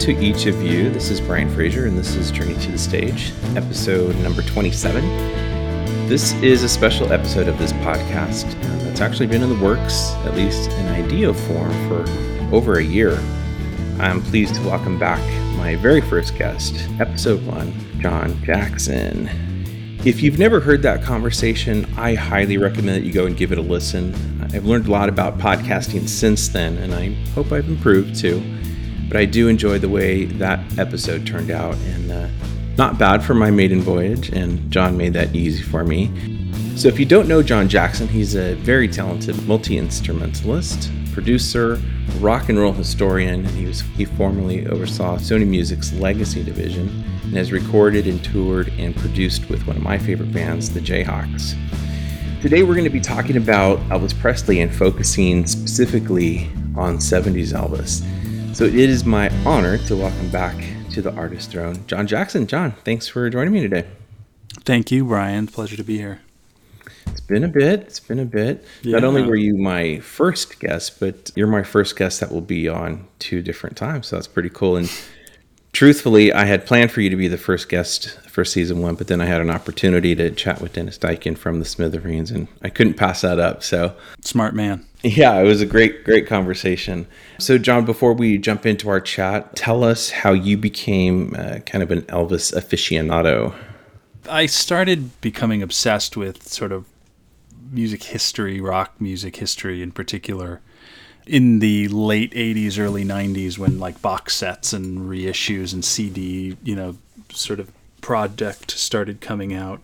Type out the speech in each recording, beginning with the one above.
to each of you. This is Brian Fraser, and this is Journey to the Stage, episode number 27. This is a special episode of this podcast that's actually been in the works, at least in idea form, for over a year. I'm pleased to welcome back my very first guest, episode one, John Jackson. If you've never heard that conversation, I highly recommend that you go and give it a listen. I've learned a lot about podcasting since then, and I hope I've improved too. But I do enjoy the way that episode turned out, and uh, not bad for my maiden voyage, and John made that easy for me. So, if you don't know John Jackson, he's a very talented multi instrumentalist, producer, rock and roll historian, and he was he formerly oversaw Sony Music's Legacy division and has recorded and toured and produced with one of my favorite bands, the Jayhawks. Today, we're going to be talking about Elvis Presley and focusing specifically on 70s Elvis. So it is my honor to welcome back to the artist throne, John Jackson. John, thanks for joining me today. Thank you, Brian. Pleasure to be here. It's been a bit. It's been a bit. Yeah. Not only were you my first guest, but you're my first guest that will be on two different times. So that's pretty cool. And truthfully, I had planned for you to be the first guest for season one, but then I had an opportunity to chat with Dennis Diken from the Smithereens, and I couldn't pass that up. So smart man. Yeah, it was a great, great conversation. So, John, before we jump into our chat, tell us how you became uh, kind of an Elvis aficionado. I started becoming obsessed with sort of music history, rock music history in particular, in the late 80s, early 90s when like box sets and reissues and CD, you know, sort of project started coming out.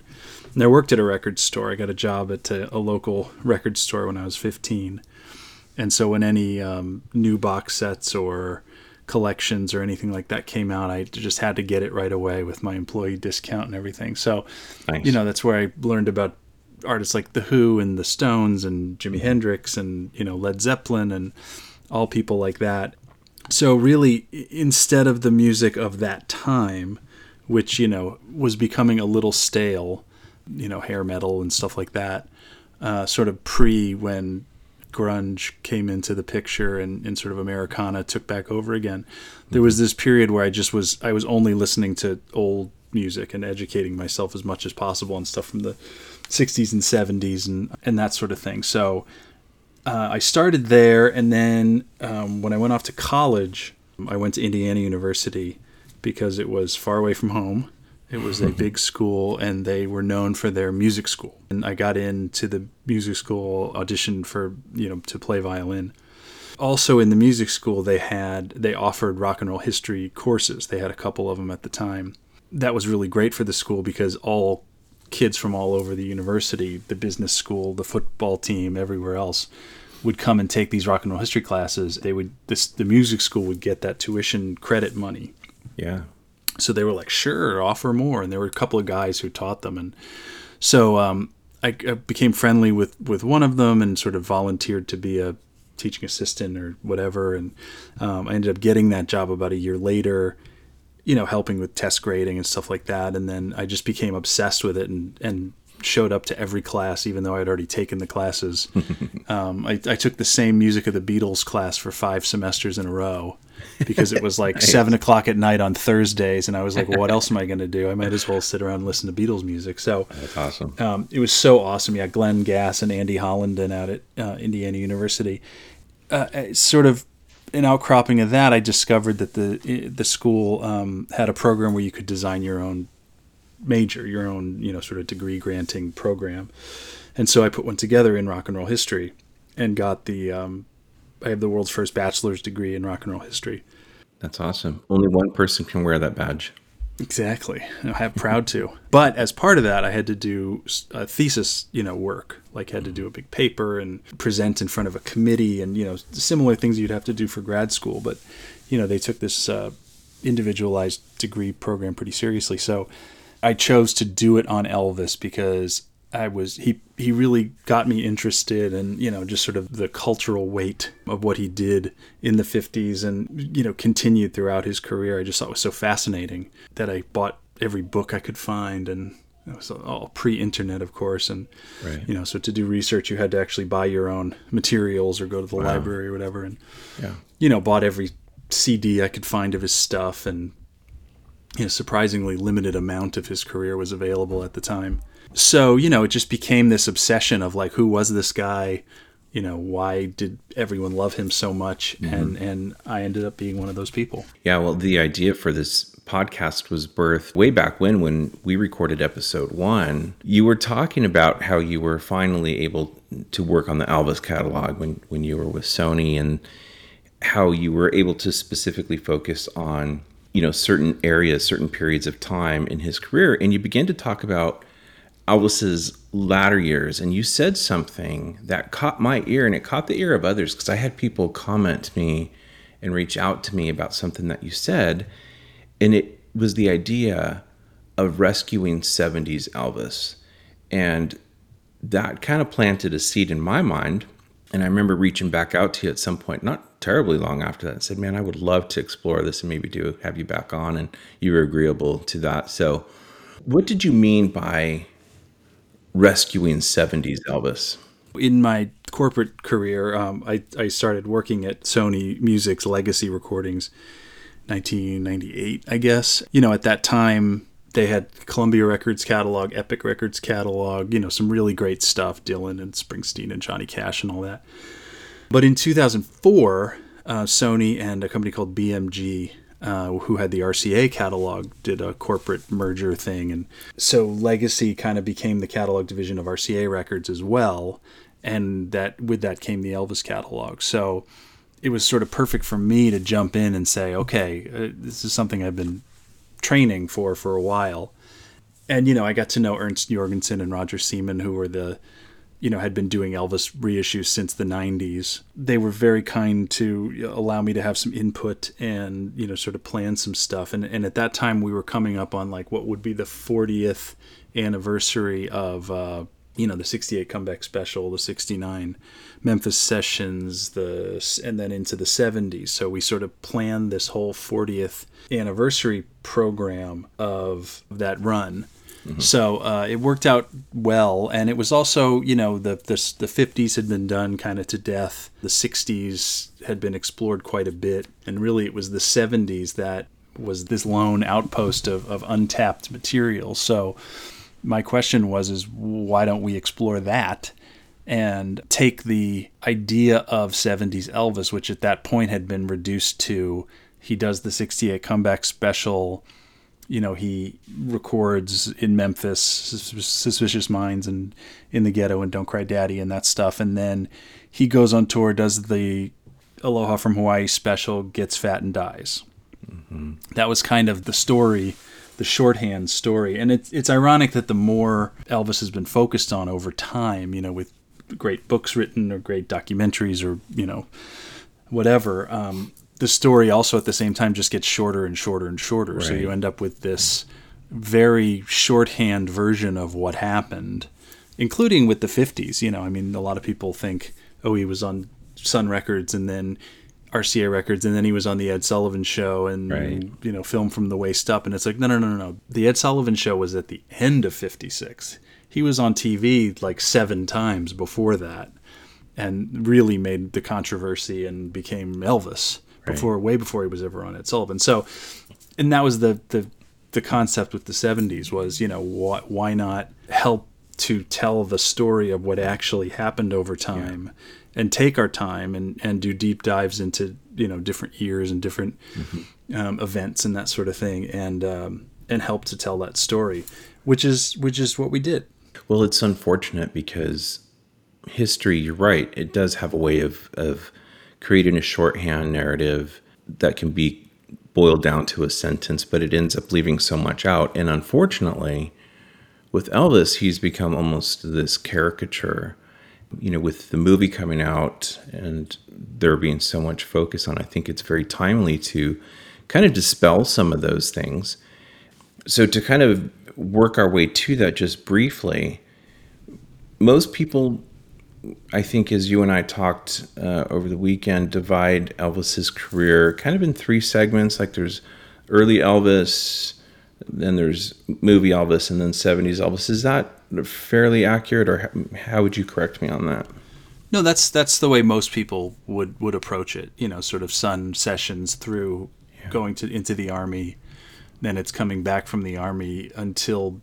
And I worked at a record store. I got a job at a, a local record store when I was 15 and so when any um, new box sets or collections or anything like that came out, I just had to get it right away with my employee discount and everything. So, nice. you know, that's where I learned about artists like The Who and The Stones and Jimi Hendrix and, you know, Led Zeppelin and all people like that. So, really, instead of the music of that time, which, you know, was becoming a little stale, you know, hair metal and stuff like that, uh, sort of pre when grunge came into the picture and, and sort of Americana took back over again, there was this period where I just was I was only listening to old music and educating myself as much as possible on stuff from the 60s and 70s and and that sort of thing. So uh, I started there, and then um, when I went off to college, I went to Indiana University because it was far away from home it was a big school, and they were known for their music school. And I got into the music school, auditioned for you know to play violin. Also, in the music school, they had they offered rock and roll history courses. They had a couple of them at the time. That was really great for the school because all kids from all over the university, the business school, the football team, everywhere else, would come and take these rock and roll history classes. They would this the music school would get that tuition credit money. Yeah so they were like, sure, offer more. And there were a couple of guys who taught them. And so um, I, I, became friendly with, with one of them and sort of volunteered to be a teaching assistant or whatever. And um, I ended up getting that job about a year later, you know, helping with test grading and stuff like that. And then I just became obsessed with it and, and showed up to every class, even though I'd already taken the classes. um, I, I, took the same music of the Beatles class for five semesters in a row because it was like nice. seven o'clock at night on Thursdays, and I was like, well, "What else am I going to do? I might as well sit around and listen to Beatles music." So that's awesome. Um, it was so awesome. Yeah, Glenn Gass and Andy Hollinden out at uh, Indiana University. Uh, uh sort of an outcropping of that, I discovered that the the school um, had a program where you could design your own major, your own you know sort of degree granting program, and so I put one together in rock and roll history, and got the um, I have the world's first bachelor's degree in rock and roll history. That's awesome. Only one person can wear that badge. Exactly. I'm proud to. But as part of that, I had to do a thesis, you know, work. Like had to do a big paper and present in front of a committee, and you know, similar things you'd have to do for grad school. But you know, they took this uh, individualized degree program pretty seriously. So I chose to do it on Elvis because I was he he really got me interested in you know just sort of the cultural weight of what he did in the 50s and you know continued throughout his career. I just thought it was so fascinating that I bought every book I could find and it was all pre-internet of course and right. you know so to do research you had to actually buy your own materials or go to the wow. library or whatever and yeah. you know bought every CD I could find of his stuff, and you know, surprisingly limited amount of his career was available at the time. So you know, it just became this obsession of like, who was this guy? You know, why did everyone love him so much? Mm-hmm. And and I ended up being one of those people. Yeah, well, the idea for this podcast was birthed way back when when we recorded episode 1 you were talking about how you were finally able to work on the Elvis catalog when when you were with Sony and how you were able to specifically focus on you know certain areas certain periods of time in his career and you begin to talk about Elvis's latter years and you said something that caught my ear and it caught the ear of others because I had people comment to me and reach out to me about something that you said and it was the idea of rescuing 70s Elvis and that kind of planted a seed in my mind and I remember reaching back out to you at some point not terribly long after that and said, "Man, I would love to explore this and maybe do have you back on." And you were agreeable to that. So, what did you mean by rescuing '70s Elvis? In my corporate career, um, I, I started working at Sony Music's Legacy Recordings, 1998, I guess. You know, at that time, they had Columbia Records catalog, Epic Records catalog, you know, some really great stuff, Dylan and Springsteen and Johnny Cash and all that. But in 2004, uh, Sony and a company called BMG, uh, who had the RCA catalog, did a corporate merger thing. And so Legacy kind of became the catalog division of RCA Records as well. And that with that came the Elvis catalog. So it was sort of perfect for me to jump in and say, okay, uh, this is something I've been training for for a while. And, you know, I got to know Ernst Jorgensen and Roger Semon, who were the you know, had been doing Elvis reissues since the 90s. They were very kind to allow me to have some input and, you know, sort of plan some stuff. And, and at that time, we were coming up on like what would be the 40th anniversary of, uh, you know, the 68 comeback special, the 69 Memphis sessions, the and then into the 70s. So we sort of planned this whole 40th anniversary program of that run Mm-hmm. So uh, it worked out well, and it was also, you know, the the, the 50s had been done kind of to death. The 60s had been explored quite a bit, and really it was the 70s that was this lone outpost of, of untapped material. So my question was, is why don't we explore that? and take the idea of 70s Elvis, which at that point had been reduced to he does the 68 comeback special you know, he records in Memphis, Suspicious Minds, and In the Ghetto, and Don't Cry Daddy, and that stuff. And then he goes on tour, does the Aloha from Hawaii special, gets fat and dies. Mm-hmm. That was kind of the story, the shorthand story. And it's, it's ironic that the more Elvis has been focused on over time, you know, with great books written or great documentaries or, you know, whatever, um, the story also at the same time just gets shorter and shorter and shorter. Right. So you end up with this very shorthand version of what happened, including with the 50s. You know, I mean, a lot of people think, oh, he was on Sun Records and then RCA Records, and then he was on the Ed Sullivan Show and right. you know, film from the waist up. And it's like, no, no, no, no, no. The Ed Sullivan Show was at the end of '56. He was on TV like seven times before that, and really made the controversy and became Elvis before way before he was ever on Ed Sullivan. So, and that was the the the concept with the 70s was, you know, wh- why not help to tell the story of what actually happened over time yeah. and take our time and, and do deep dives into, you know, different years and different mm-hmm. um, events and that sort of thing and, um, and help to tell that story, which is, which is what we did. Well, it's unfortunate because history, you're right. It does have a way of, of creating a shorthand narrative that can be boiled down to a sentence, but it ends up leaving so much out. And unfortunately, with Elvis, he's become almost this caricature. You know, with the movie coming out and there being so much focus on, I think it's very timely to kind of dispel some of those things. So, to kind of work our way to that just briefly, most people I think as you and I talked uh, over the weekend, divide Elvis's career kind of in three segments. Like there's early Elvis, then there's movie Elvis, and then 70s Elvis. Is that fairly accurate, or how would you correct me on that? No, that's that's the way most people would would approach it. You know, sort of sun sessions through yeah. going to into the army, then it's coming back from the army until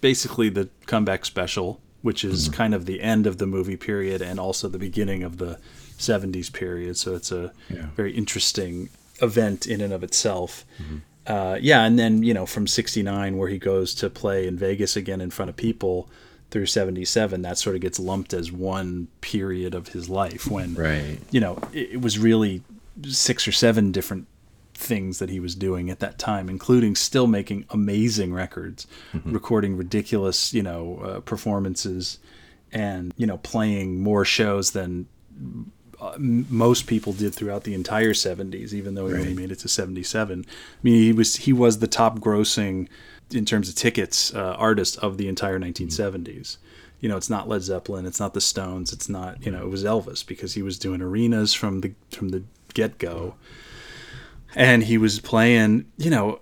basically the comeback special, which is mm-hmm. kind of the end of the movie period and also the beginning of the 70s period. So it's a yeah. very interesting event in and of itself. Mm-hmm. Uh, yeah, and then you know from '69 where he goes to play in Vegas again in front of people through 77 that sort of gets lumped as one period of his life when right you know it, it was really six or seven different things that he was doing at that time, including still making amazing records, mm-hmm. recording ridiculous, you know, uh, performances, and you know, playing more shows than uh, most people did throughout the entire 70s even though he right. only made it to 77 i mean he was he was the top grossing in terms of tickets uh, artist of the entire 1970s mm-hmm. you know it's not led zeppelin it's not the stones it's not you know it was elvis because he was doing arenas from the from the get-go and he was playing you know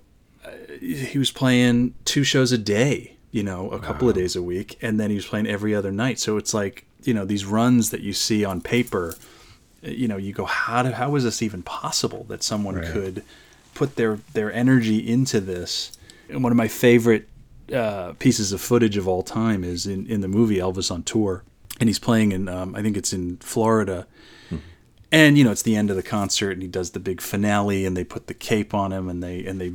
he was playing two shows a day you know a couple wow. of days a week and then he was playing every other night so it's like you know these runs that you see on paper you know you go how do, how is this even possible that someone right. could put their their energy into this and one of my favorite uh, pieces of footage of all time is in, in the movie Elvis on tour and he's playing in um, I think it's in Florida. And you know it's the end of the concert and he does the big finale and they put the cape on him and they and they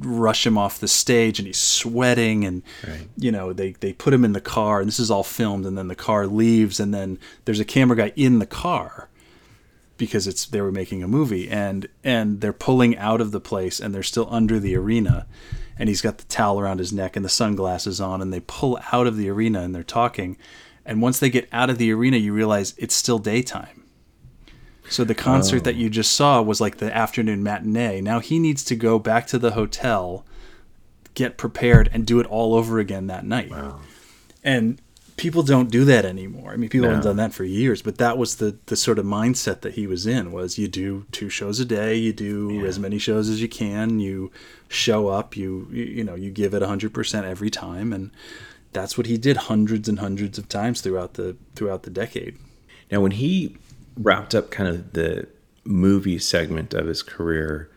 rush him off the stage and he's sweating and right. you know they they put him in the car and this is all filmed and then the car leaves and then there's a camera guy in the car because it's they were making a movie and and they're pulling out of the place and they're still under the arena and he's got the towel around his neck and the sunglasses on and they pull out of the arena and they're talking and once they get out of the arena you realize it's still daytime so the concert oh. that you just saw was like the afternoon matinee now he needs to go back to the hotel get prepared and do it all over again that night wow. and people don't do that anymore. I mean, people no. haven't done that for years, but that was the the sort of mindset that he was in was you do two shows a day, you do yeah. as many shows as you can, you show up, you you, you know, you give it 100% every time and that's what he did hundreds and hundreds of times throughout the throughout the decade. Now, when he wrapped up kind of the movie segment of his career,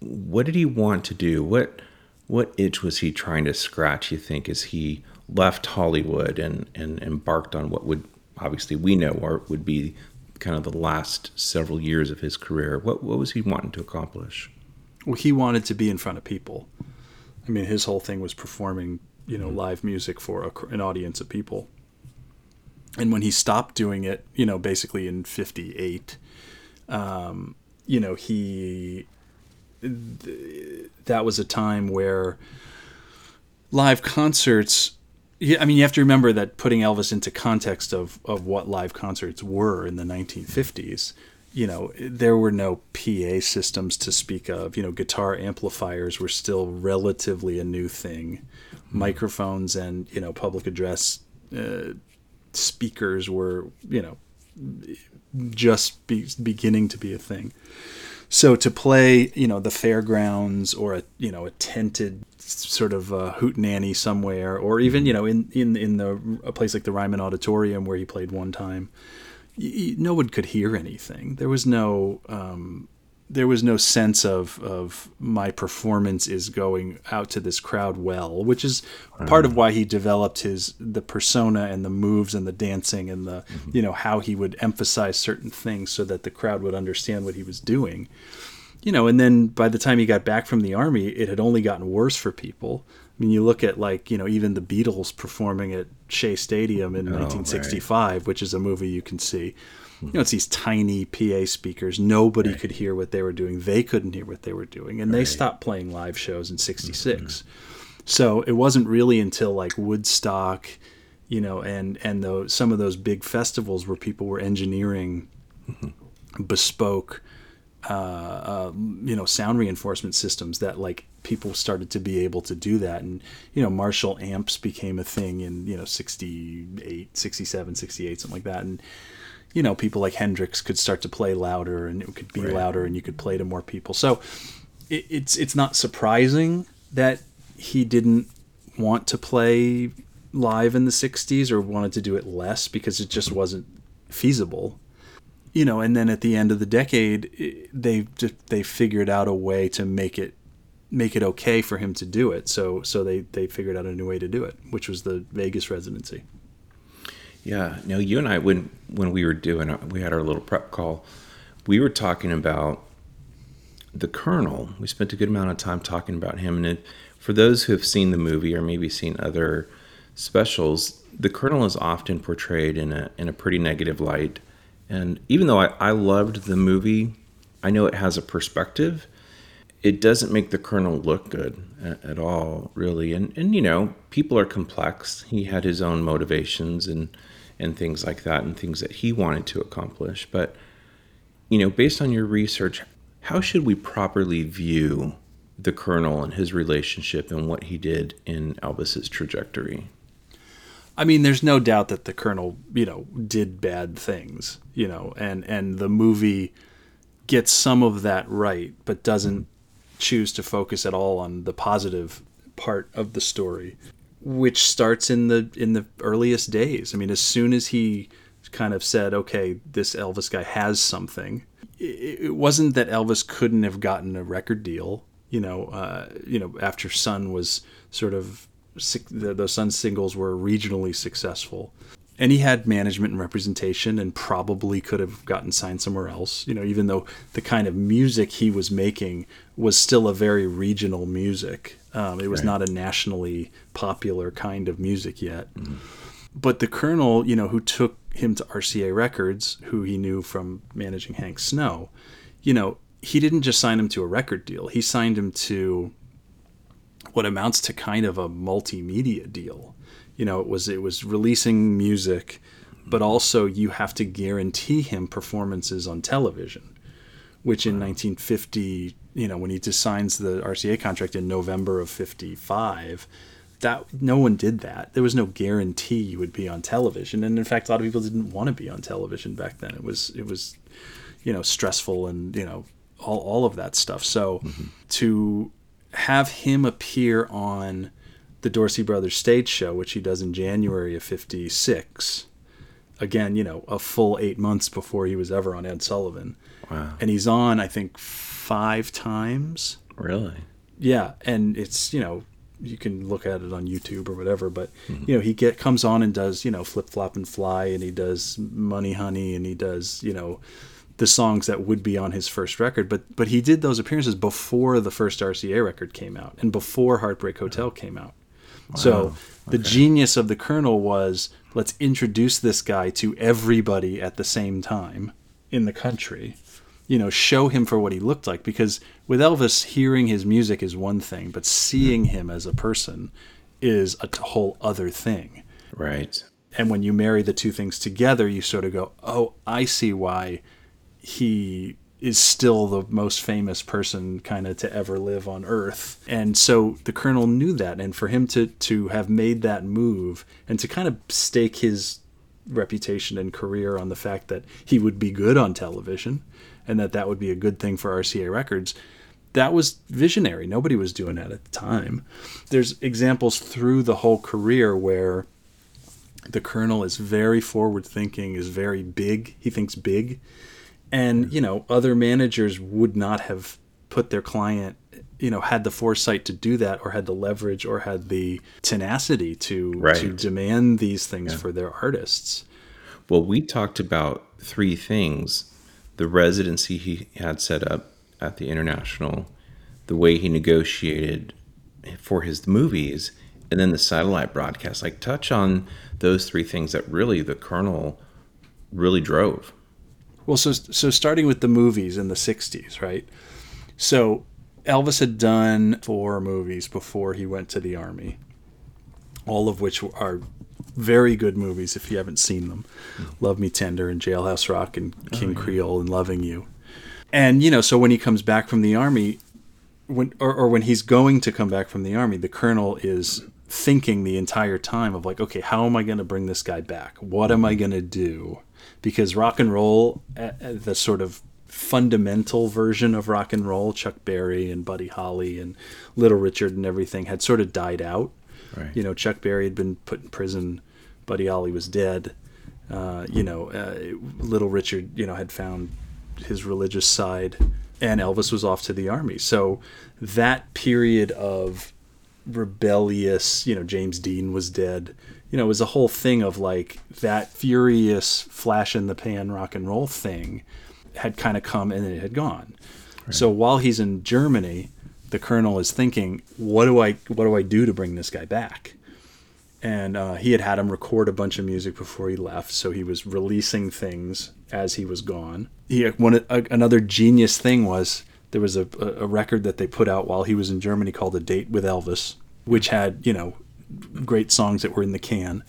what did he want to do? What what itch was he trying to scratch, you think, as he left Hollywood and, and embarked on what would obviously we know or would be kind of the last several years of his career. What what was he wanting to accomplish? Well, he wanted to be in front of people. I mean, his whole thing was performing, you know, mm-hmm. live music for a, an audience of people. And when he stopped doing it, you know, basically in '58, um, you know, he th- that was a time where live concerts yeah, I mean, you have to remember that putting Elvis into context of, of what live concerts were in the 1950s, you know, there were no PA systems to speak of. You know, guitar amplifiers were still relatively a new thing. Mm-hmm. Microphones and, you know, public address uh, speakers were, you know, just be, beginning to be a thing. So to play, you know, the fairgrounds or a you know a tented sort of uh, hootenanny somewhere, or even you know in in in the a place like the Ryman Auditorium where he played one time, no one could hear anything. There was no um, there was no sense of of my performance is going out to this crowd well, which is part of why he developed his the persona and the moves and the dancing and the mm-hmm. you know how he would emphasize certain things so that the crowd would understand what he was doing. You know, and then by the time he got back from the army, it had only gotten worse for people. I mean, you look at like you know even the Beatles performing at Shea Stadium in oh, 1965, right. which is a movie you can see you know, it's these tiny PA speakers. Nobody right. could hear what they were doing. They couldn't hear what they were doing, and right. they stopped playing live shows in '66. Mm-hmm. So it wasn't really until like Woodstock, you know, and and the, some of those big festivals where people were engineering mm-hmm. bespoke, uh, uh, you know, sound reinforcement systems that like people started to be able to do that and you know marshall amps became a thing in you know 68 67 68 something like that and you know, people like Hendrix could start to play louder and it could be right. louder and you could play to more people. So it, it's it's not surprising that he didn't want to play live in the 60s or wanted to do it less because it just wasn't feasible. You know, and then at the end of the decade, they they figured out a way to make it make it okay for him to do it. So so they they figured out a new way to do it, which was the Vegas residency. Yeah, no, you and I when when we were doing uh, we had our little prep call, we were talking about the Colonel. We spent a good amount of time talking about him, and it, for those who have seen the movie or maybe seen other specials, the Colonel is often portrayed in a in a pretty negative light. And even though I, I loved the movie, I know it has a perspective. It doesn't make the Colonel look good at, at all, really. And and you know, people are complex. He had his own motivations and and things like that, and things that he wanted to accomplish. But you know, based on your research, how should we properly view the Colonel and his relationship and what he did in Elvis's trajectory? I mean, there's no doubt that the Colonel, you know, did bad things, you know, and and the movie gets some of that right, but doesn't choose to focus at all on the positive part of the story, which starts in the in the earliest days. I mean, as soon as he kind of said, "Okay, this Elvis guy has something," it wasn't that Elvis couldn't have gotten a record deal. You know, uh, you know, after Sun was sort of the, Sun singles were regionally successful, and he had management and representation, and probably could have gotten signed somewhere else. You know, even though the kind of music he was making was still a very regional music, um, it was right. not a nationally popular kind of music yet. Mm-hmm. But the Colonel, you know, who took him to RCA Records, who he knew from managing Hank Snow, you know, he didn't just sign him to a record deal. He signed him to what amounts to kind of a multimedia deal. You know, it was it was releasing music, but also you have to guarantee him performances on television, which in 1950, you know, when he just signs the RCA contract in November of 55, that no one did that. There was no guarantee you would be on television, and in fact, a lot of people didn't want to be on television back then. It was it was, you know, stressful and you know all all of that stuff. So mm-hmm. to have him appear on the Dorsey Brothers stage show, which he does in January of '56, again, you know, a full eight months before he was ever on Ed Sullivan. Wow. And he's on, I think, five times. Really? Yeah, and it's you know you can look at it on YouTube or whatever. But mm-hmm. you know, he get comes on and does you know flip flop and fly, and he does Money Honey, and he does you know the songs that would be on his first record. But but he did those appearances before the first RCA record came out and before Heartbreak Hotel came out. Wow. So okay. the genius of the Colonel was let's introduce this guy to everybody at the same time in the country you know, show him for what he looked like. Because with Elvis, hearing his music is one thing, but seeing him as a person is a whole other thing. Right. And when you marry the two things together, you sort of go, oh, I see why he is still the most famous person kind of to ever live on earth. And so the colonel knew that and for him to to have made that move and to kind of stake his reputation and career on the fact that he would be good on television and that that would be a good thing for RCA Records. That was visionary. Nobody was doing that at the time. There's examples through the whole career where the colonel is very forward thinking, is very big. He thinks big. And, you know, other managers would not have put their client, you know, had the foresight to do that or had the leverage or had the tenacity to right. to demand these things yeah. for their artists. Well, we talked about three things the residency he had set up at the International, the way he negotiated for his movies, and then the satellite broadcast. Like, touch on those three things that really the Colonel really drove. Well, so so starting with the movies in the '60s, right? So Elvis had done four movies before he went to the army, all of which are very good movies if you haven't seen them. Mm-hmm. Love Me Tender and Jailhouse Rock and oh, King oh, yeah. Creole and Loving You. And you know, so when he comes back from the army, when or, or when he's going to come back from the army, the colonel is thinking the entire time of like, okay, how am I going to bring this guy back? What am I mm-hmm. going to do? Because rock and roll, uh, uh, the sort of fundamental version of rock and roll, Chuck Berry and Buddy Holly and Little Richard and everything had sort of died out. Right. You know, Chuck Berry had been put in prison, Buddy Holly was dead, Uh, you know, uh, little Richard, you know, had found his religious side, and Elvis was off to the army. So that period of rebellious, you know, James Dean was dead. You know, it was a whole thing of like that furious flash in the pan rock and roll thing had kind of come and then it had gone. Right. So while he's in Germany, the colonel is thinking, "What do I what do I do to bring this guy back?" And uh, he had had him record a bunch of music before he left, so he was releasing things as he was gone. He one a, another genius thing was there was a, a record that they put out while he was in Germany called "A Date with Elvis," which had you know great songs that were in the can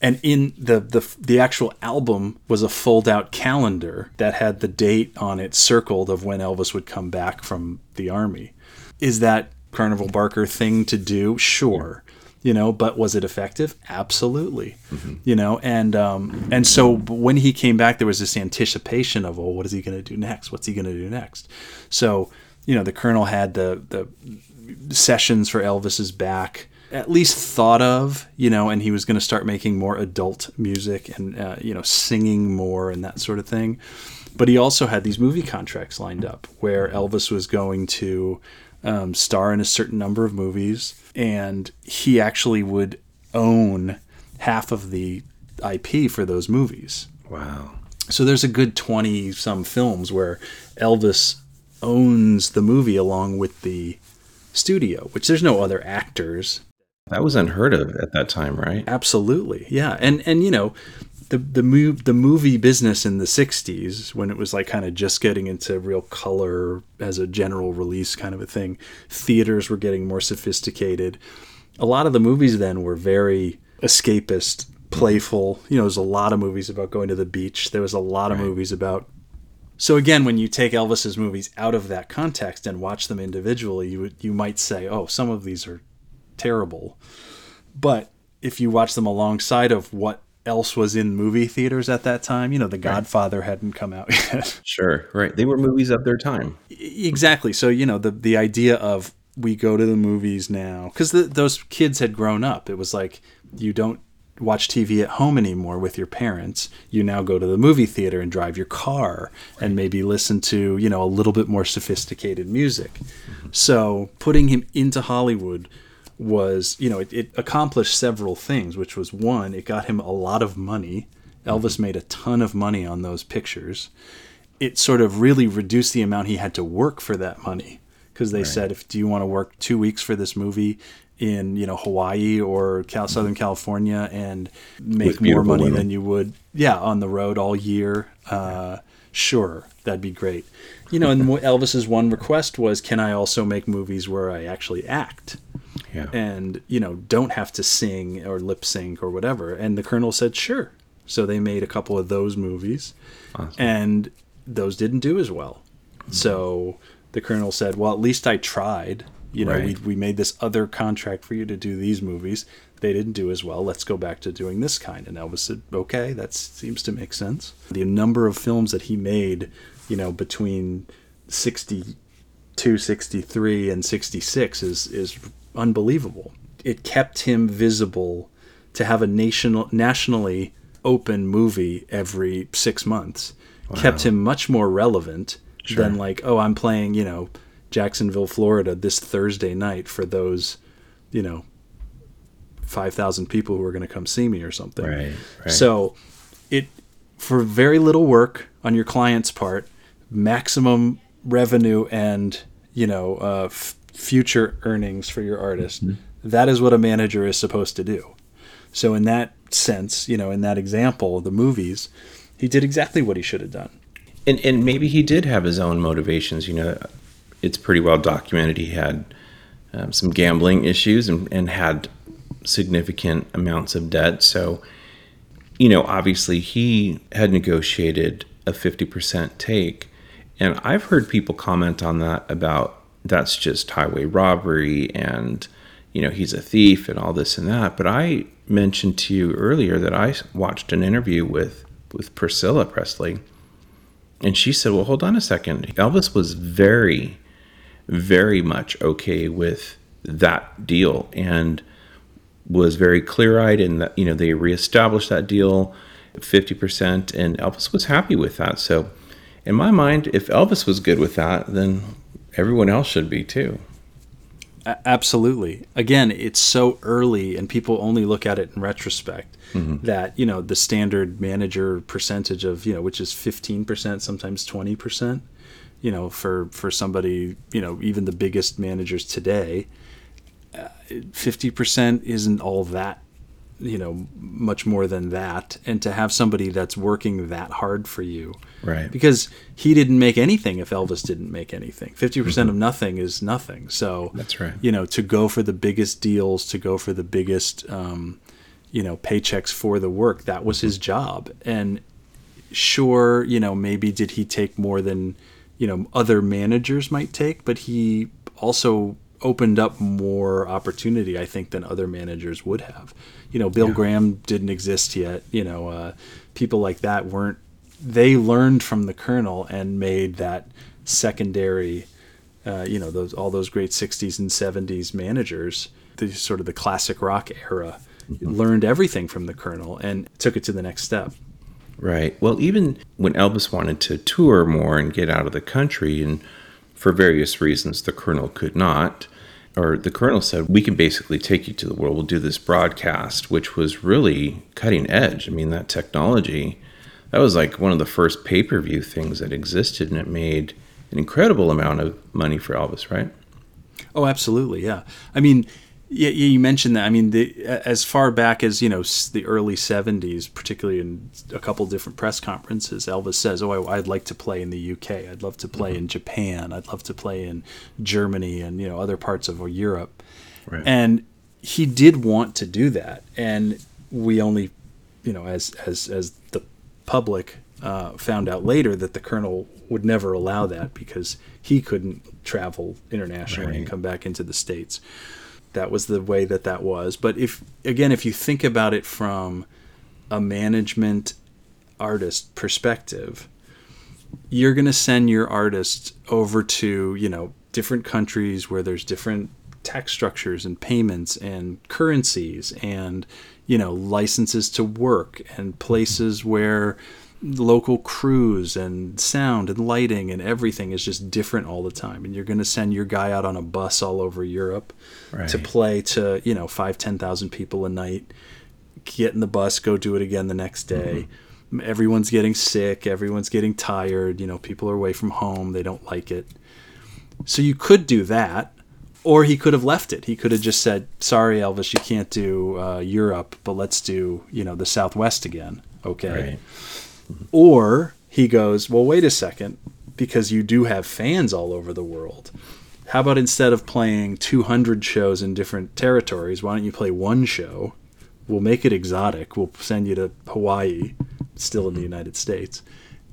and in the, the the actual album was a fold out calendar that had the date on it circled of when Elvis would come back from the army. Is that Carnival Barker thing to do? Sure. You know, but was it effective? Absolutely. Mm-hmm. You know, and um, and so when he came back, there was this anticipation of, well, what is he going to do next? What's he going to do next? So, you know, the colonel had the the sessions for Elvis's back at least thought of, you know, and he was going to start making more adult music and, uh, you know, singing more and that sort of thing. But he also had these movie contracts lined up where Elvis was going to um, star in a certain number of movies, and he actually would own half of the IP for those movies. Wow. So there's a good 20 some films where Elvis owns the movie along with the studio, which there's no other actors that was unheard of at that time, right? Absolutely, yeah. And and you know, the the move the movie business in the '60s when it was like kind of just getting into real color as a general release kind of a thing. Theaters were getting more sophisticated. A lot of the movies then were very escapist, playful. You know, there's a lot of movies about going to the beach. There was a lot of right. movies about so again, when you take Elvis's movies out of that context and watch them individually, you you might say, "Oh, some of these are terrible. But if you watch them alongside of what else was in movie theaters at that time, you know, The Godfather right. hadn't come out yet. Sure, right. They were movies of their time. Exactly. So, you know, the the idea of we go to the movies now because those kids had grown up. It was like you don't watch TV at home anymore with your parents. You now go to the movie theater and drive your car right. and maybe listen to, you know, a little bit more sophisticated music. Mm-hmm. So, putting him into Hollywood was, you know, it, it, accomplished several things, which was one, it got him a lot of money. Elvis made a ton of money on those pictures. It sort of really reduced the amount he had to work for that money because they right. said, if do you want to work two weeks for this movie in you know Hawaii or Cal- Southern California and make more money women. than you would, yeah, on the road all year, uh, sure, that'd be great. You know, and Elvis's one request was, can I also make movies where I actually act? Yeah. and you know don't have to sing or lip sync or whatever. And the Colonel said sure. So they made a couple of those movies, awesome. and those didn't do as well. Mm-hmm. So the Colonel said, "Well, at least I tried. You know, right. we we made this other contract for you to do these movies. They didn't do as well. Let's go back to doing this kind." And Elvis said, "Okay, that seems to make sense." The number of films that he made, you know, between 62, 63, and 66 is is unbelievable. It kept him visible to have a national nationally open movie every six months. Wow. Kept him much more relevant sure. than like, oh, I'm playing, you know, Jacksonville, Florida this Thursday night for those, you know, five thousand people who are going to come see me or something. Right, right. So, it for very little work on your client's part, maximum revenue and you know uh, f- future earnings for your artist. Mm-hmm. That is what a manager is supposed to do. So in that sense, you know, in that example, the movies, he did exactly what he should have done. And and maybe he did have his own motivations. You know, it's pretty well documented. He had um, some gambling issues and, and had significant amounts of debt. So, you know, obviously he had negotiated a 50% take. And I've heard people comment on that about that's just highway robbery and you know he's a thief and all this and that but i mentioned to you earlier that i watched an interview with with priscilla presley and she said well hold on a second elvis was very very much okay with that deal and was very clear-eyed and that you know they reestablished that deal 50%, and Elvis was happy with that. So, in my mind, if Elvis was good with that, then everyone else should be too. Absolutely. Again, it's so early, and people only look at it in retrospect. Mm-hmm. That you know the standard manager percentage of you know which is fifteen percent, sometimes twenty percent. You know, for for somebody you know even the biggest managers today, uh, fifty percent isn't all that you know much more than that and to have somebody that's working that hard for you Right. because he didn't make anything if elvis didn't make anything 50% of nothing is nothing so Mm-hmm. That's right. you know to go for the biggest deals to go for the biggest um, you know paychecks for the work that was his job and sure you know maybe did he take more than you know other managers might take but he also opened up more opportunity i think than other managers would have. You know bill graham didn't exist yet you know uh, people like that weren't they learned from the colonel and made that secondary uh, you know those all those great 60s and 70s managers the sort of the classic rock era learned everything from the colonel and took it to the next step. Right. Well, even when Elvis wanted to tour more and get out of the country, and for various reasons the Colonel could not, or the Colonel said, We can basically take you to the world. We'll do this broadcast, which was really cutting edge. I mean, that technology, that was like one of the first pay per view things that existed, and it made an incredible amount of money for Elvis, right? Oh, absolutely, yeah. I mean, yeah, yeah, you mentioned that. I mean, the, as far back as you know the early '70s, particularly in a couple different press conferences, Elvis says, "Oh, I, I'd like to play in the UK. I'd love to play in Japan. I'd love to play in Germany and you know other parts of Europe." Right. And he did want to do that, and we only, you know, as as as the public uh, found out later that the colonel would never allow that because he couldn't travel internationally and come back into the states. That was the way that that was. But if again, if you think about it from a management artist perspective, you're going to send your artist over to you know different countries where there's different tax structures and payments and currencies and you know licenses to work and places where local crews and sound and lighting and everything is just different all the time. And you're going to send your guy out on a bus all over Europe to play to you know five ten thousand people a night get in the bus go do it again the next day. Everyone's getting sick everyone's getting tired you know people are away from home they don't like it. So you could do that or he could have left it. He could have just said sorry elvis you can't do uh, europe but let's do you know the southwest again. Okay. Right. Or he goes, well, wait a second, because you do have fans all over the world. How about instead of playing 200 shows in different territories, why don't you play one show? We'll make it exotic. We'll send you to Hawaii, still in the United States,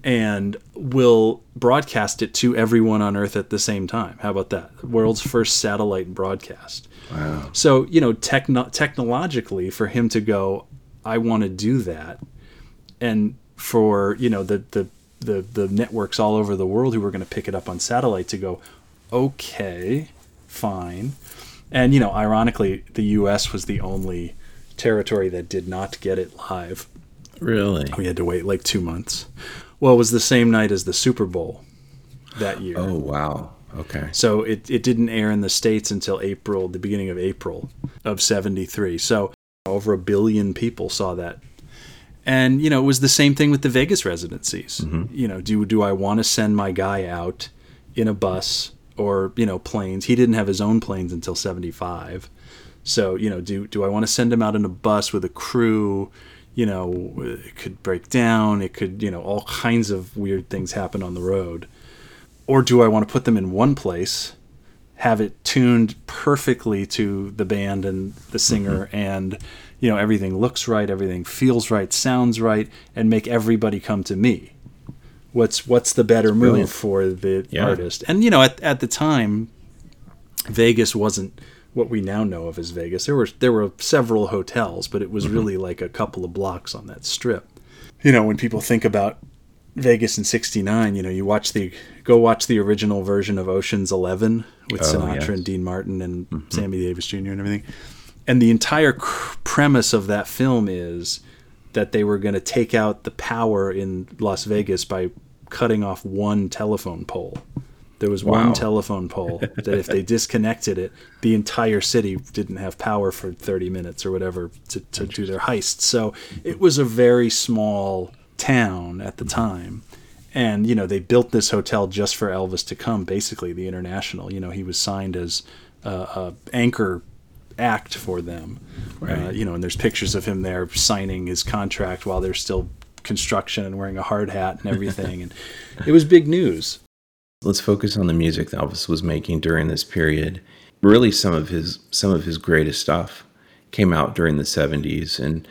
and we'll broadcast it to everyone on Earth at the same time. How about that? World's first satellite broadcast. Wow. So, you know, techno- technologically, for him to go, I want to do that, and for you know the the the, the networks all over the world who were going to pick it up on satellite to go, okay, fine, and you know, ironically, the U.S. was the only territory that did not get it live. Really? We had to wait like two months. Well, it was the same night as the Super Bowl that year. Oh, wow. Okay. So it, it didn't air in the States until April, the beginning of April of 73. So over a billion people saw that. And, you know, it was the same thing with the Vegas residencies. Mm-hmm. You know, do, do I want to send my guy out in a bus or, you know, planes? He didn't have his own planes until 75. So, you know, do, do I want to send him out in a bus with a crew? You know, it could break down. It could, you know, all kinds of weird things happen on the road or do I want to put them in one place, have it tuned perfectly to the band and the singer, mm-hmm. and you know everything looks right, everything feels right, sounds right, and make everybody come to me? What's what's the better move for the Yeah. artist? And you know, at at the time, Vegas wasn't what we now know of as Vegas. There were there were several hotels, but it was mm-hmm. really like a couple of blocks on that strip. You know, when people think about Vegas in '69, you know, you watch the go watch the original version of Ocean's Eleven with Oh, Sinatra yes. and Dean Martin and mm-hmm. Sammy Davis Jr. and everything. And the entire cr- premise of that film is that they were going to take out the power in Las Vegas by cutting off one telephone pole. There was wow. one telephone pole that if they disconnected it, the entire city didn't have power for 30 minutes or whatever to, to do their heist. So it was a very small town at the mm-hmm. time. And, you know, they built this hotel just for Elvis to come, basically, the International. You know, he was signed as a, a anchor act for them. Right. Uh, you know, and there's pictures of him there signing his contract while they're still construction and wearing a hard hat and everything. and it was big news. Let's focus on the music that Elvis was making during this period. Really, some of his some of his greatest stuff came out during the '70s, and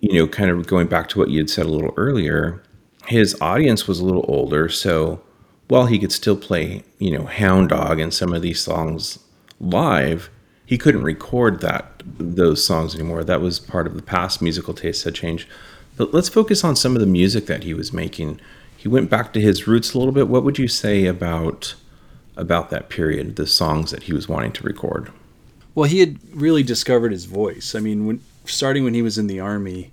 you know, kind of going back to what you had said a little earlier, his audience was a little older, so while he could still play, you know, Hound Dog and some of these songs live, he couldn't record that those songs anymore. That was part of the past musical tastes had changed. But let's focus on some of the music that he was making he went back to his roots a little bit. What would you say about about that period, the songs that he was wanting to record? Well, he had really discovered his voice. I mean, when starting when he was in the army,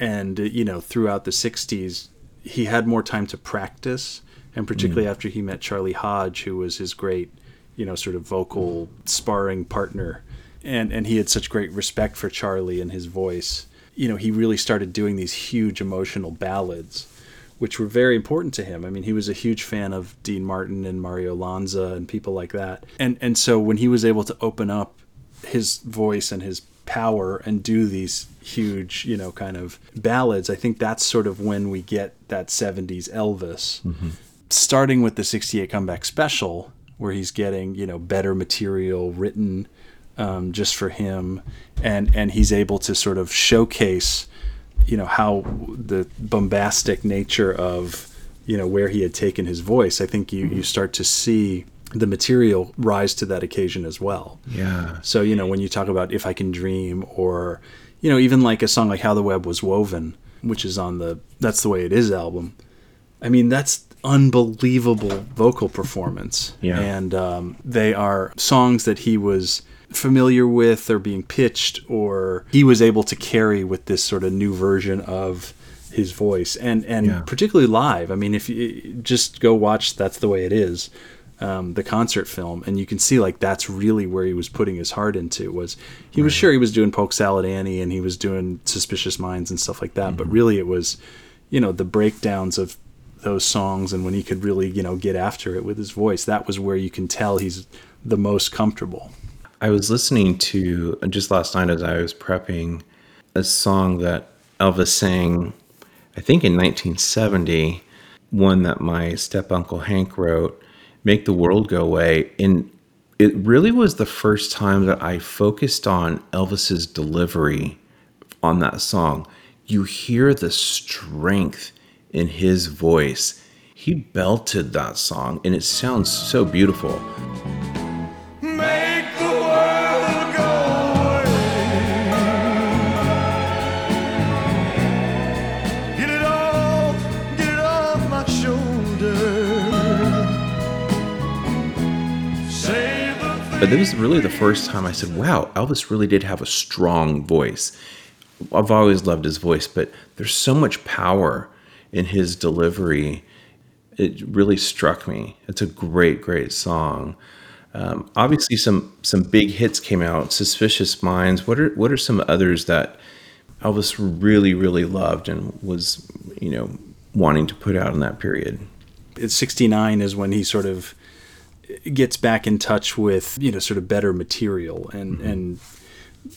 and you know throughout the '60s, he had more time to practice, and particularly mm. after he met Charlie Hodge, who was his great, you know, sort of vocal sparring partner, and and he had such great respect for Charlie and his voice. You know, he really started doing these huge emotional ballads which were very important to him. I mean, he was a huge fan of Dean Martin and Mario Lanza and people like that. And and so when he was able to open up his voice and his power and do these huge, you know, kind of ballads, I think that's sort of when we get that 70s Elvis. Mm-hmm. Starting with the 68 comeback special where he's getting, you know, better material written um, just for him. And and he's able to sort of showcase you know how the bombastic nature of you know where he had taken his voice. I think you you start to see the material rise to that occasion as well. Yeah. So you know when you talk about if i can dream or you know even like a song like how the web was woven which is on the that's the way it is album. I mean that's unbelievable vocal performance yeah and um, they are songs that he was familiar with or being pitched or he was able to carry with this sort of new version of his voice and and yeah. particularly live i mean if you just go watch that's the way it is um, the concert film and you can see like that's really where he was putting his heart into was he right. was sure he was doing polk salad annie and he was doing suspicious minds and stuff like that mm-hmm. but really it was you know the breakdowns of those songs and when he could really you know get after it with his voice that was where you can tell he's the most comfortable I was listening to just last night as I was prepping a song that Elvis sang, I think in 1970, one that my step uncle Hank wrote, Make the World Go Away. And it really was the first time that I focused on Elvis's delivery on that song. You hear the strength in his voice. He belted that song and it sounds so beautiful. But this was really the first time I said, wow, Elvis really did have a strong voice. I've always loved his voice, but there's so much power in his delivery. It really struck me. It's a great, great song. Um, obviously, some some big hits came out. Suspicious Minds. What are what are some others that Elvis really, really loved and was, you know, wanting to put out in that period? It's 69 is when he sort of gets back in touch with you know sort of better material and mm-hmm. and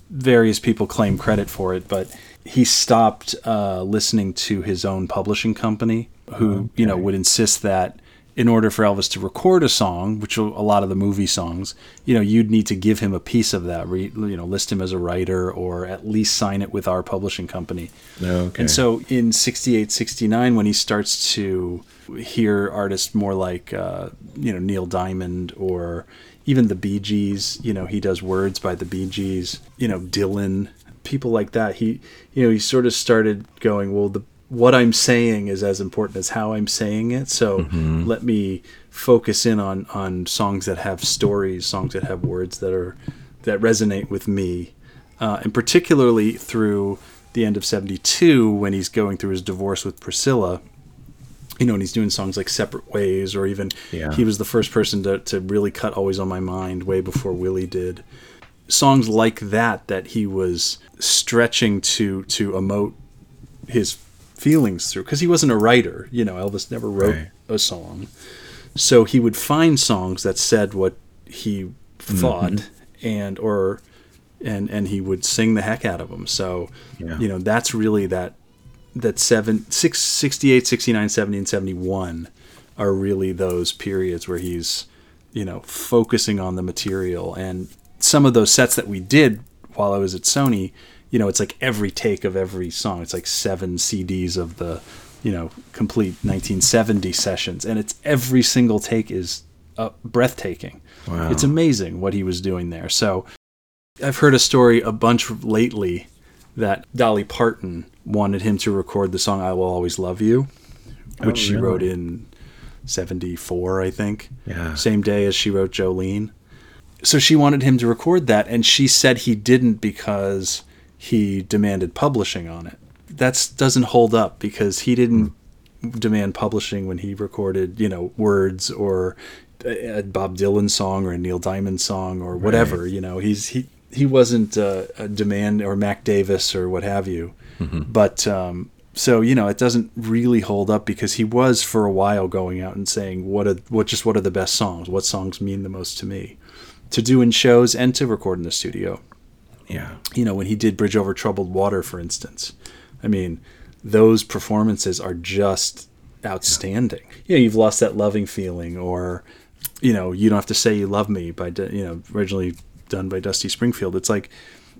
various people claim credit for it but he stopped uh, listening to his own publishing company who okay. you know would insist that in order for Elvis to record a song, which a lot of the movie songs, you know, you'd need to give him a piece of that, re, you know, list him as a writer or at least sign it with our publishing company. Okay. And so in 68, 69, when he starts to hear artists more like, uh, you know, Neil Diamond or even the Bee Gees, you know, he does words by the Bee Gees, you know, Dylan, people like that. He, you know, he sort of started going, well, the what I'm saying is as important as how I'm saying it. So mm-hmm. let me focus in on on songs that have stories, songs that have words that are that resonate with me, uh, and particularly through the end of 72 when he's going through his divorce with Priscilla you know, and he's doing songs like Separate Ways, or even Yeah. he was the first person to, to really cut Always on My Mind way before Willie did. Songs like that, that he was stretching to, to emote his feelings through, because he wasn't a writer. You know, Elvis never wrote Right. a song. So he would find songs that said what he mm-hmm. thought and, or, and, and he would sing the heck out of them. So, Yeah. you know, that's really that that seven, six, 68, 69, 70, and 71 are really those periods where he's, you know, focusing on the material. And some of those sets that we did while I was at Sony, you know, it's like every take of every song. It's like seven CDs of the, you know, complete 1970 sessions. And it's every single take is uh, breathtaking. Wow. It's amazing what he was doing there. So I've heard a story a bunch lately that Dolly Parton wanted him to record the song "I Will Always Love You," which Oh, she wrote in '74, I think. Yeah. Same day as she wrote Jolene. So she wanted him to record that, and she said he didn't because he demanded publishing on it. That doesn't hold up because he didn't demand publishing when he recorded, you know, words or a Bob Dylan song or a Neil Diamond song or whatever. You know, he's he he wasn't uh, a demand or Mac Davis or what have you. But um, so you know, it doesn't really hold up because he was for a while going out and saying what are what just what are the best songs, what songs mean the most to me, to do in shows and to record in the studio yeah. you know, when he did Bridge Over Troubled Water, for instance. I mean, those performances are just outstanding. You know, you've lost that loving feeling, or you know, you don't have to say you love me by you know originally done by Dusty Springfield. It's like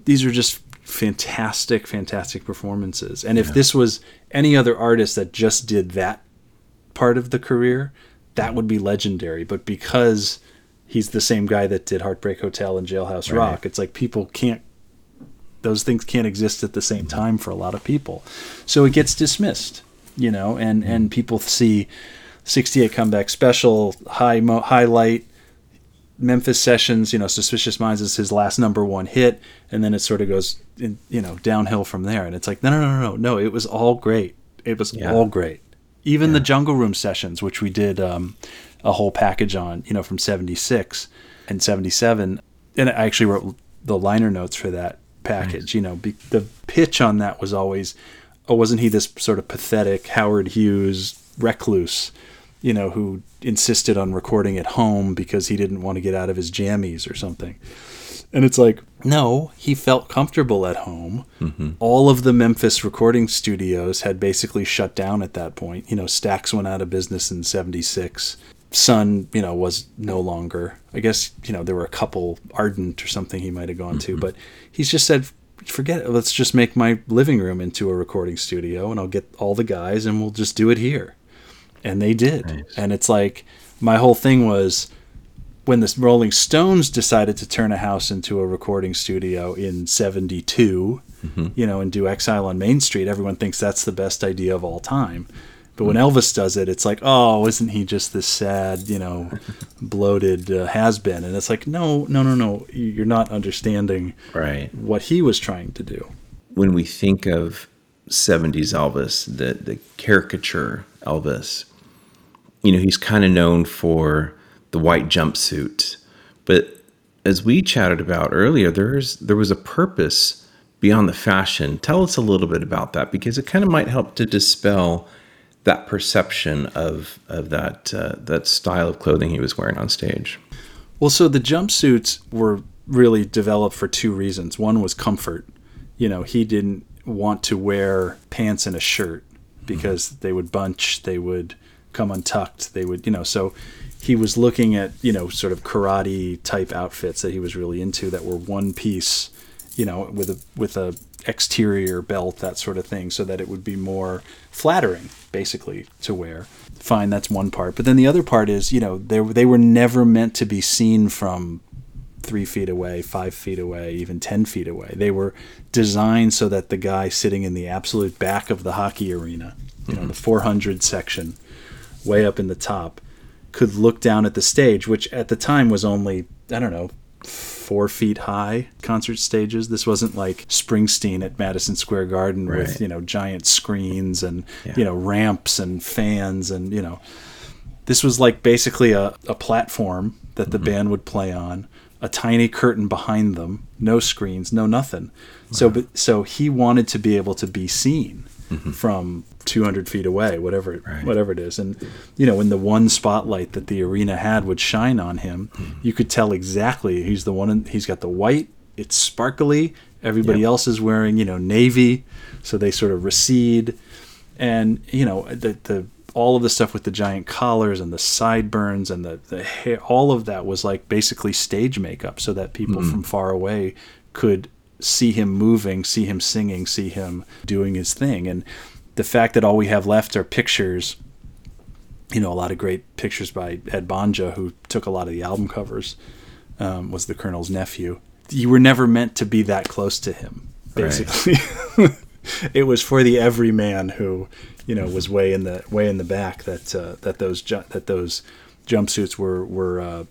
these are just fantastic, fantastic performances. And if this was any other artist that just did that part of the career, that would be legendary. But because he's the same guy that did Heartbreak Hotel and Jailhouse Right. Rock, it's like people can't those things can't exist at the same time for a lot of people. So it gets dismissed, you know, and and people see 68 comeback special, high mo- highlight Memphis sessions, you know, Suspicious Minds is his last number one hit, and then it sort of goes, in, you know, downhill from there. And it's like, no, no, no, no, no, it was all great. It was Yeah. all great. Even the Jungle Room sessions, which we did um, a whole package on, you know, from '76 and '77, and I actually wrote the liner notes for that package. You know, be, the pitch on that was always, oh, wasn't he this sort of pathetic Howard Hughes recluse? you know, who insisted on recording at home because he didn't want to get out of his jammies or something. And it's like, no, he felt comfortable at home. Mm-hmm. All of the Memphis recording studios had basically shut down at that point. You know, Stax went out of business in 76. Sun, you know, was no longer. I guess, you know, there were a couple Ardent or something he might have gone to, mm-hmm. but he's just said, forget it. Let's just make my living room into a recording studio and I'll get all the guys and we'll just do it here and they did. And it's like my whole thing was when the Rolling Stones decided to turn a house into a recording studio in 72, mm-hmm. you know, and do Exile on Main Street, everyone thinks that's the best idea of all time. But when Elvis does it, it's like, oh, isn't he just this sad, you know, bloated uh, has been? And it's like, no, no, no, no, you're not understanding Right. what he was trying to do. When we think of 70s Elvis, the, the caricature Elvis, you know, he's kind of known for the white jumpsuit. But as we chatted about earlier, there's there was a purpose beyond the fashion. Tell us a little bit about that because it kind of might help to dispel that perception of of that uh, that style of clothing he was wearing on stage. Well, so the jumpsuits were really developed for two reasons. One was comfort. You know, he didn't want to wear pants and a shirt because they would bunch, they would come untucked, they would, you know, so he was looking at, you know, sort of karate type outfits that he was really into that were one piece, you know, with a with a exterior belt, that sort of thing, so that it would be more flattering, basically, to wear. Fine, that's one part. But then the other part is, you know, they they were never meant to be seen from three feet away, five feet away, even 10 feet away. They were designed so that the guy sitting in the absolute back of the hockey arena, you know, mm-hmm. the 400 section, way up in the top, could look down at the stage, which at the time was only, I don't know, four feet high concert stages. This wasn't like Springsteen at Madison Square Garden Right. with you know giant screens and Yeah. you know ramps and fans and you know this was like basically a, a platform that the mm-hmm. band would play on a tiny curtain behind them no screens no nothing so but so he wanted to be able to be seen mm-hmm. from 200 feet away whatever Right. whatever it is. And you know when the one spotlight that the arena had would shine on him mm-hmm. you could tell exactly he's the one in, he's got the white it's sparkly everybody Yep. else is wearing you know navy so they sort of recede. And you know the the all of the stuff with the giant collars and the sideburns and the, the hair all of that was like basically stage makeup so that people mm-hmm. from far away could see him moving see him singing see him doing his thing. And the fact that all we have left are pictures you know a lot of great pictures by ed bonja who took a lot of the album covers um, was the colonel's nephew. You were never meant to be that close to him Right. basically. It was for the everyman who you know was way in the way in the back that uh, that those ju- that those jumpsuits were were uh,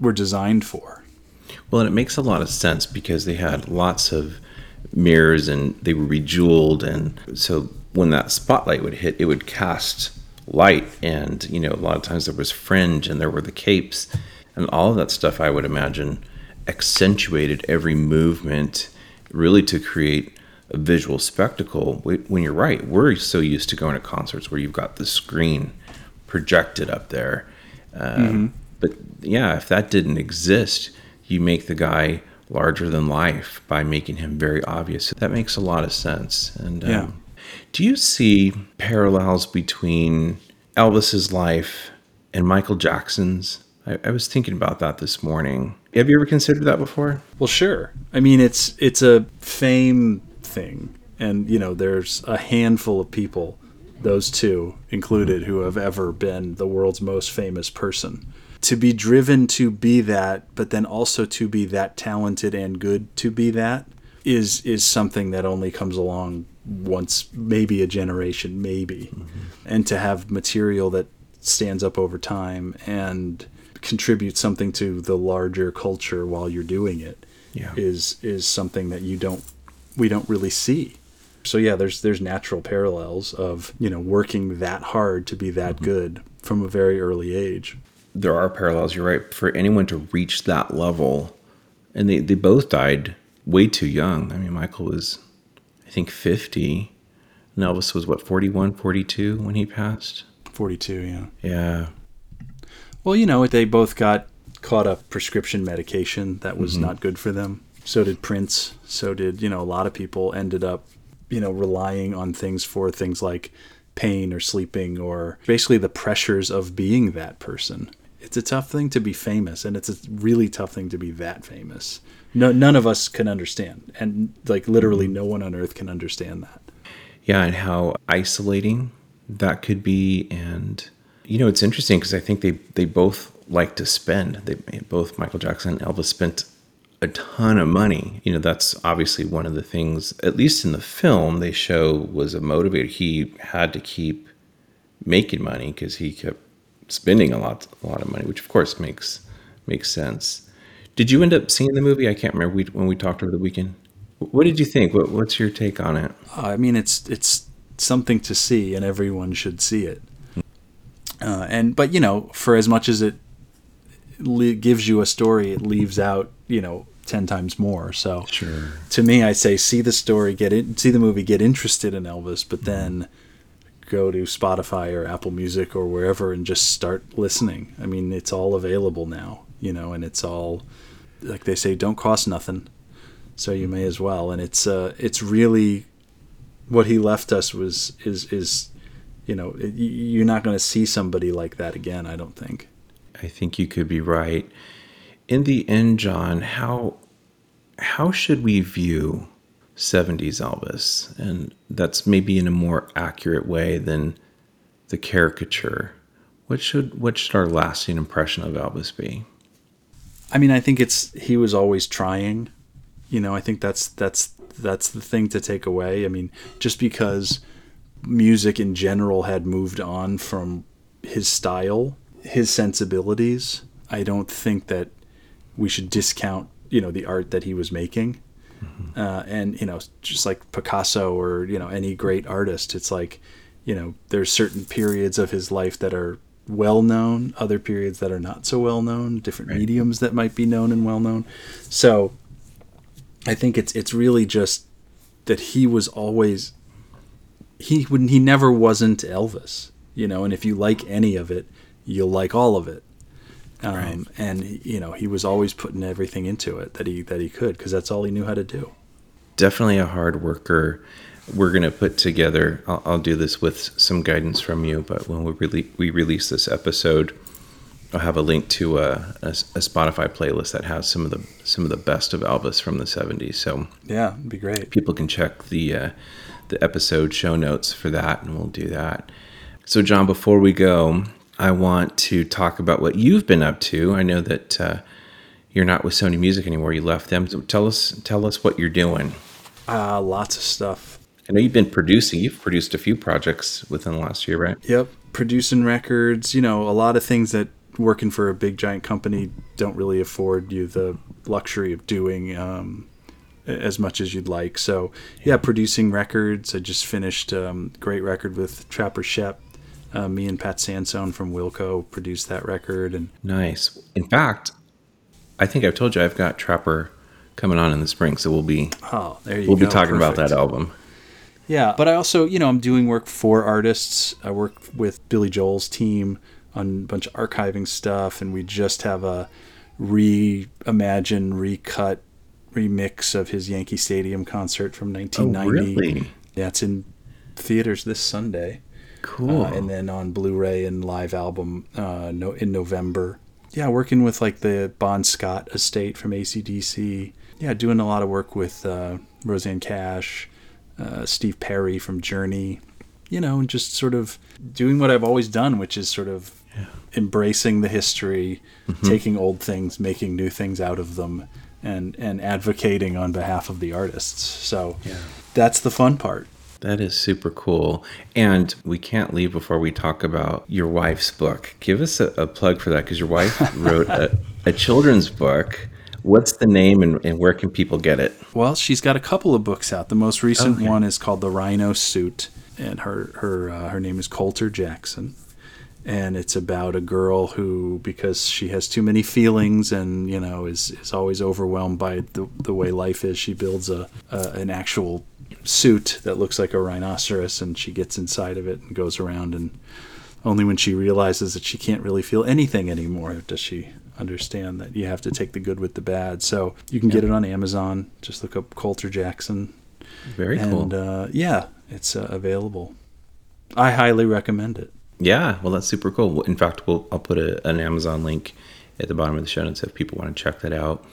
were designed for. Well, and it makes a lot of sense because they had lots of mirrors and they were bejeweled, and so when that spotlight would hit, it would cast light, and you know, a lot of times there was fringe and there were the capes, and all of that stuff. I would imagine accentuated every movement, really to create a visual spectacle. When you're right, we're so used to going to concerts where you've got the screen projected up there. Um, But yeah, if that didn't exist, you make the guy larger than life by making him very obvious. That makes a lot of sense. And um, Yeah. Do you see parallels between Elvis's life and Michael Jackson's? I, I was thinking about that this morning. Have you ever considered that before? Well, sure. I mean, it's it's a fame thing, and you know, there's a handful of people, those two included, who have ever been the world's most famous person. To be driven to be that, but then also to be that talented and good to be that, is is something that only comes along once, maybe a generation, maybe, mm-hmm. and to have material that stands up over time and contributes something to the larger culture while you're doing it Yeah. is is something that you don't we don't really see. So yeah, there's there's natural parallels of you know working that hard to be that mm-hmm. good from a very early age. there are parallels. You're right. For anyone to reach that level, and they, they both died way too young. I mean, Michael was, I think, 50, and Elvis was what, 41, 42 when he passed? 42, yeah. Yeah. Well, you know, they both got caught up prescription medication that was mm-hmm. not good for them. So did Prince. So did, you know, a lot of people ended up, you know, relying on things for things like pain or sleeping or basically the pressures of being that person. It's a tough thing to be famous and it's a really tough thing to be that famous. No, none of us can understand. And like literally no one on earth can understand that. Yeah, and how isolating that could be. And, you know, it's interesting because I think they, they both like to spend. They both, Michael Jackson and Elvis, spent a ton of money. You know, that's obviously one of the things, at least in the film, they show was a motivator. He had to keep making money because he kept spending a lot, a lot of money, which of course makes makes sense. Did you end up seeing the movie? I can't remember we, when we talked over the weekend. What did you think? What, what's your take on it? Uh, I mean, it's it's something to see, and everyone should see it. Uh, and but you know, for as much as it le- gives you a story, it leaves out you know ten times more. So Sure. to me, I say see the story, get it, see the movie, get interested in Elvis, but then go to Spotify or Apple Music or wherever and just start listening. I mean, it's all available now, you know, and it's all like they say, don't cost nothing, so you may as well. And it's uh, it's really what he left us was is is you know you're not going to see somebody like that again. I don't think. I think you could be right. In the end, John, how how should we view 70s Elvis? And that's maybe in a more accurate way than the caricature. What should what should our lasting impression of Elvis be? I mean, I think it's he was always trying. You know, I think that's that's that's the thing to take away. I mean, just because music in general had moved on from his style, his sensibilities, I don't think that we should discount you know the art that he was making. Uh, and you know, just like Picasso or you know any great artist, it's like you know there's certain periods of his life that are well known, other periods that are not so well known, different Right. mediums that might be known and well known. So I think it's it's really just that he was always he would he never wasn't Elvis, you know, and if you like any of it, you'll like all of it. Um, Right. and you know, he was always putting everything into it that he that he could because that's all he knew how to do. definitely a hard worker. We're going to put together, I'll, I'll do this with some guidance from you, but when we, rele- we release this episode, I'll have a link to a, a, a Spotify playlist that has some of the some of the best of Elvis from the 70s. So Yeah, it'd be great. people can check the uh, the episode show notes for that, and we'll do that. So, John, before we go, I want to talk about what you've been up to. I know that uh, you're not with Sony Music anymore; you left them. So tell us, tell us what you're doing. Uh, lots of stuff. I know you've been producing. You've produced a few projects within the last year, right? Yep, producing records. You know, a lot of things that working for a big giant company don't really afford you the luxury of doing um, as much as you'd like. So yeah, producing records. I just finished um, a great record with Trapper Schoepp. Uh, me and Pat Sansone from Wilco produced that record, and Nice. In fact, I think I've told you I've got Trapper coming on in the spring, so we'll be oh, there you we'll go. be talking about that album. Yeah, but I also, you know, I'm doing work for artists. I work with Billy Joel's team on a bunch of archiving stuff, and we just have a reimagine, recut, remix of his Yankee Stadium concert from 1990. Oh, 1990. really? Yeah, it's in theaters this Sunday, Cool. uh, and then on Blu-ray and live album uh, no, in November. Yeah, working with like the Bon Scott estate from ACDC. Yeah, doing a lot of work with uh, Rosanne Cash, uh, Steve Perry from Journey. You know, and just sort of doing what I've always done, which is sort of embracing the history, taking old things, making new things out of them, and and advocating on behalf of the artists. So Yeah. that's the fun part. That is super cool. And we can't leave before we talk about your wife's book. Give us a, a plug for that because your wife wrote a, a children's book. What's the name and, and where can people get it? Well, she's got a couple of books out. The most recent Okay. one is called The Rhino Suit, and her her uh, her name is Coulter Jackson, and it's about a girl who, because she has too many feelings and you know is is always overwhelmed by the the way life is, she builds a, a an actual suit that looks like a rhinoceros, and she gets inside of it and goes around and only when she realizes that she can't really feel anything anymore does she understand that you have to take the good with the bad. So you can get it on Amazon. Just look up Coulter Jackson, Very cool. and uh, yeah, it's uh, available. I highly recommend it. yeah, well, that's super cool. In fact, we'll, I'll put a, an Amazon link at the bottom of the show notes if people want to check that out.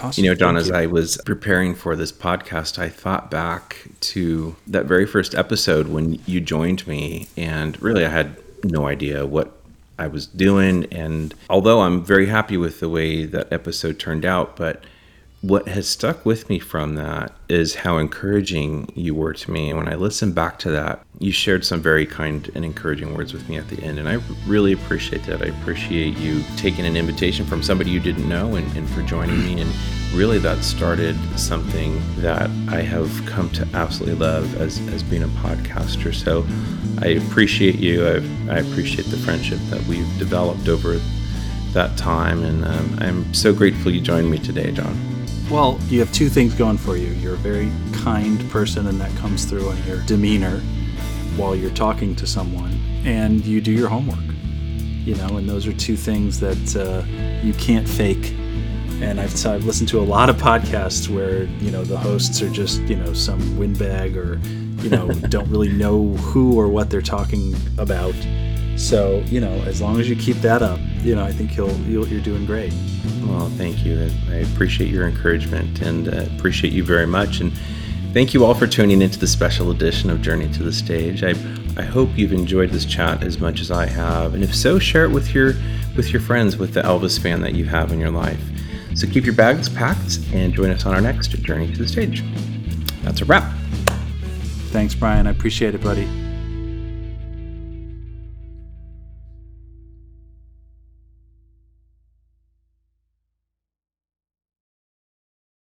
Awesome. You know, John, Thank as you. I was preparing for this podcast, I thought back to that very first episode when you joined me, and really I had no idea what I was doing. And although I'm very happy with the way that episode turned out, but what has stuck with me from that is how encouraging you were to me. And when I listen back to that, you shared some very kind and encouraging words with me at the end. And I really appreciate that. I appreciate you taking an invitation from somebody you didn't know and, and for joining me. And really, that started something that I have come to absolutely love as, as being a podcaster. So I appreciate you. I, I appreciate the friendship that we've developed over that time. And um, I'm so grateful you joined me today, John. Well, you have two things going for you. You're a very kind person, and that comes through in your demeanor while you're talking to someone, and you do your homework. You know, and those are two things that uh, you can't fake. And I've, so I've listened to a lot of podcasts where you know the hosts are just you know some windbag or you know don't really know who or what they're talking about. So you know, as long as you keep that up, you know, I think you'll, you'll you're doing great. Well, thank you. I appreciate your encouragement and uh, appreciate you very much. And thank you all for tuning into the special edition of Journey to the Stage. I, I hope you've enjoyed this chat as much as I have. And if so, share it with your with your friends, with the Elvis fan that you have in your life. So keep your bags packed and join us on our next Journey to the Stage. That's a wrap. Thanks, Brian. I appreciate it, buddy.